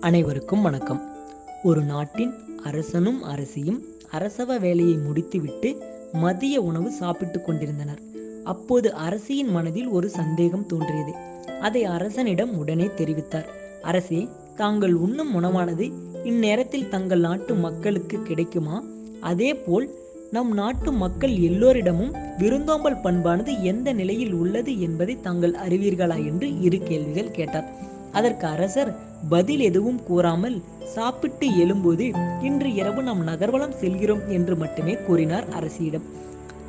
அனைவருக்கும் வணக்கம். ஒரு நாட்டின் அரசனும் அரசியும் அரசவ வேலையை முடித்துவிட்டு மதிய உணவு சாப்பிட்டுக் கொண்டிருந்தனர். அப்போது அரசியின் மனதில் ஒரு சந்தேகம் தோன்றியது. அதை அரசனிடம் உடனே தெரிவித்தார். அரசே தாங்கள் உண்ணும் உணவானது இந்நேரத்தில் தங்கள் நாட்டு மக்களுக்கு கிடைக்குமா? அதேபோல் நம் நாட்டு மக்கள் எல்லோரிடமும் விருந்தோம்பல் பண்பானது எந்த நிலையில் உள்ளது என்பதை தாங்கள் அறிவீர்களா? என்று இரு கேள்விகள் கேட்டார். அதற்கு அரசர் பதில் எதுவும் கூறாமல் சாப்பிட்டு எழும்போது இன்று இரவு நாம் நகர்வலம் செல்கிறோம் என்று மட்டுமே கூறினார் அரசியிடம்.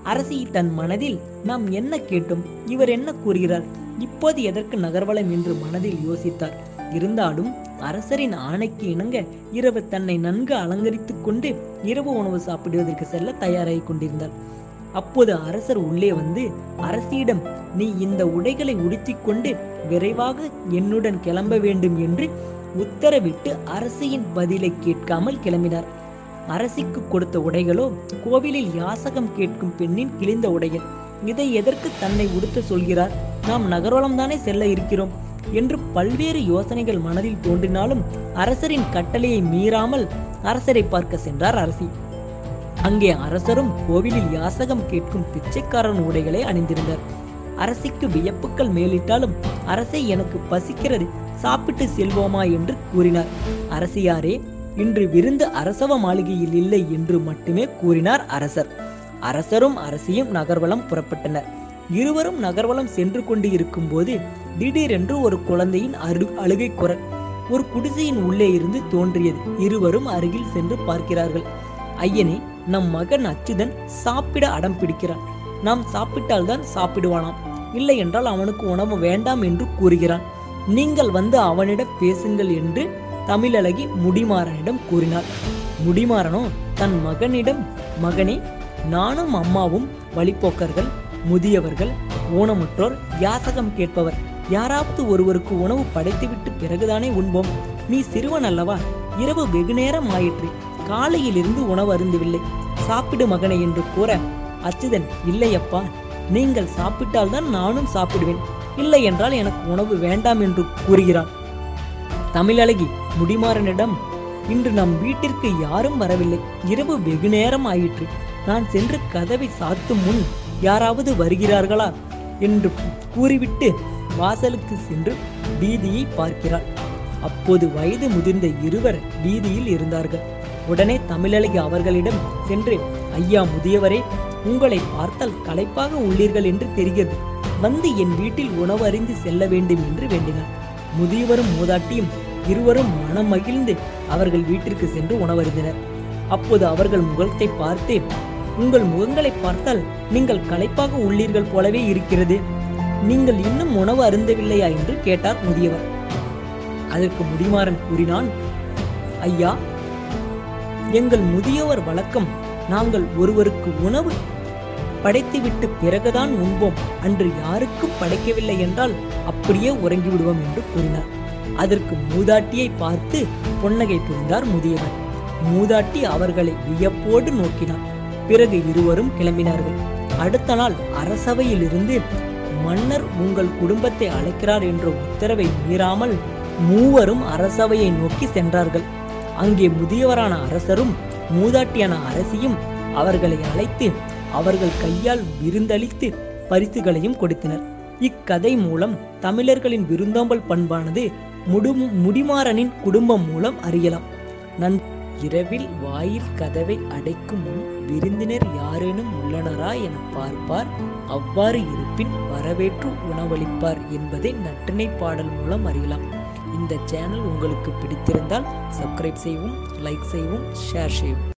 அரசி தன் மனதில் நாம் என்ன கேட்டோம்? இவர் என்ன கூறுகிறார்? இப்போது எதற்கு நகர்வலம் என்று மனதில் யோசித்தார். இருந்தாலும் அரசரின் ஆணைக்கு இணங்க இரவு தன்னை நன்கு அலங்கரித்துக் கொண்டு இரவு உணவு சாப்பிடுவதற்கு செல்ல தயாராகி கொண்டிருந்தார். அப்போது அரசர் உள்ளே வந்து அரசியிடம் நீ இந்த உடைகளை உடுத்திக்கொண்டு விரைவாக என்னுடன் கிளம்ப வேண்டும் என்று உத்தரவிட்டு அரசியின் பதிலை கேட்காமல் கிளம்பினார். அரசிக்கு கொடுத்த உடைகளோ கோவிலில் யாசகம் கேட்கும் பெண்ணின் கிழிந்த உடைகள். இதை எதற்கு தன்னை உடுத்த சொல்கிறார்? நாம் நகரோலம் தானே செல்ல இருக்கிறோம் என்று பல்வேறு யோசனைகள் மனதில் தோன்றினாலும் அரசரின் கட்டளையை மீறாமல் அரசரை பார்க்க சென்றார் அரசி. அங்கே அரசரும் கோவிலில் யாசகம் கேட்கும் பிச்சைக்காரன் உடைகளை அணிந்திருந்தார் அரசிக்கு வியப்புக்கள் மேலிட்டாலும் அரசே எனக்கு பசிக்கிறது சாப்பிட்டு செல்வோமா என்று கூறினார். அரசியாரே இன்று விருந்து அரசவ மாளிகையில் இல்லை என்று மட்டுமே கூறினார் அரசர். அரசரும் அரசியும் நகர்வலம் புறப்பட்டனர். இருவரும் நகர்வலம் சென்று கொண்டு இருக்கும்போது திடீரென்று ஒரு குழந்தையின் அரு அழுகை குரல் ஒரு குடிசையின் உள்ளே இருந்து தோன்றியது. இருவரும் அருகில் சென்று பார்க்கிறார்கள். ஐயனே நம் மகன் அச்சுதன் சாப்பிட அடம் பிடிக்கிறான். நாம் சாப்பிட்டால்தான் சாப்பிடுவானாம். இல்லை என்றால் அவனுக்கு உணவு வேண்டாம் என்று கூறுகிறான். நீங்கள் வந்து அவனிடம் பேசுங்கள் என்று தமிழழகி முடிமாறனிடம் கூறினார் முடிமாறனோ? தன் மகனிடம் மகனே நானும் அம்மாவும் வழிப்போக்கர்கள் முதியவர்கள் ஊனமுற்றோர் யாசகம் கேட்பவர். யாராவது ஒருவருக்கு உணவு படைத்துவிட்டு பிறகுதானே உண்போம். நீ சிறுவன் அல்லவா? இரவு வெகு நேரம் ஆயிற்று. காலையிலிருந்து உணவு அருந்தவில்லை. சாப்பிடு மகனை என்று கூற அச்சுதன் இல்லையப்பா நீங்கள் சாப்பிட்டால்தான் நானும் சாப்பிடுவேன். இல்லை என்றால் எனக்கு உணவு வேண்டாம் என்று கூறுகிறான். தமிழழகி முடிமாறனிடம் இன்று நம் வீட்டிற்கு யாரும் வரவில்லை. இரவு வெகு நேரம் ஆயிற்று. நான் சென்று கதவை சாத்தும் முன் யாராவது வருகிறார்களா? என்று கூறிவிட்டு வாசலுக்கு சென்று வீதியை பார்க்கிறாள். அப்போது வயது முதிர்ந்த இருவர் வீதியில் இருந்தார்கள். உடனே தமிழழகி அவர்களிடம் சென்று ஐயா முதியவரே உங்களை பார்த்தால் களைப்பாக உள்ளீர்கள் என்று தெரிகிறது. வந்து என் வீட்டில் உணவு அறிந்து செல்ல வேண்டும் என்று வேண்டினார். முதியவரும் மூதாட்டியும் இருவரும் மனம் மகிழ்ந்து அவர்கள் வீட்டிற்கு சென்று உணவருந்தினர். அப்போது அவர்கள் முகத்தை பார்த்து உங்கள் முகங்களை பார்த்தால் நீங்கள் களைப்பாக உள்ளீர்கள் போலவே இருக்கிறது. நீங்கள் இன்னும் உணவு அருந்தவில்லையா? என்று கேட்டார் முதியவர். அதற்கு முடிமாறன் கூறினான் ஐயா எங்கள் முதியவர் வழக்கம் நாங்கள் ஒருவருக்கு உணவு படைத்துவிட்டு பிறகுதான் உண்போம். அன்று யாருக்கும் படைக்கவில்லை என்றால் அப்படியே உறங்கி விடுவோம் என்று கூறினார். அதற்கு மூதாட்டியை பார்த்து புன்னகை புரிந்தார் முதியவர். மூதாட்டி அவர்களை வியப்போடு நோக்கினார். பிறகு இருவரும் கிளம்பினார்கள். அடுத்த நாள் அரசவையிலிருந்து மன்னர் உங்கள் குடும்பத்தை அழைக்கிறார் என்ற உத்தரவை மீறாமல் மூவரும் அரசவையை நோக்கி சென்றார்கள். அங்கே முதியவரான அரசரும் மூதாட்டியான அரசியும் அவர்களை அழைத்து அவர்கள் கையால் விருந்தளித்து பரிசுகளையும் கொடுத்தனர். இக்கதை மூலம் தமிழர்களின் விருந்தோம்பல் பண்பானது முடு முடிமாறனின் குடும்பம் மூலம் அறியலாம். நன் இரவில் வாயில் கதவை அடைக்கும் முன் விருந்தினர் யாரேனும் உள்ளனரா என பார்ப்பார். அவ்வாறு இருப்பின் வரவேற்று உணவளிப்பார் என்பதை நட்டினை பாடல் மூலம் அறியலாம். இந்த சேனல் உங்களுக்கு பிடித்திருந்தால் சப்ஸ்கிரைப் செய்யவும் லைக் செய்யவும் ஷேர் செய்யவும்.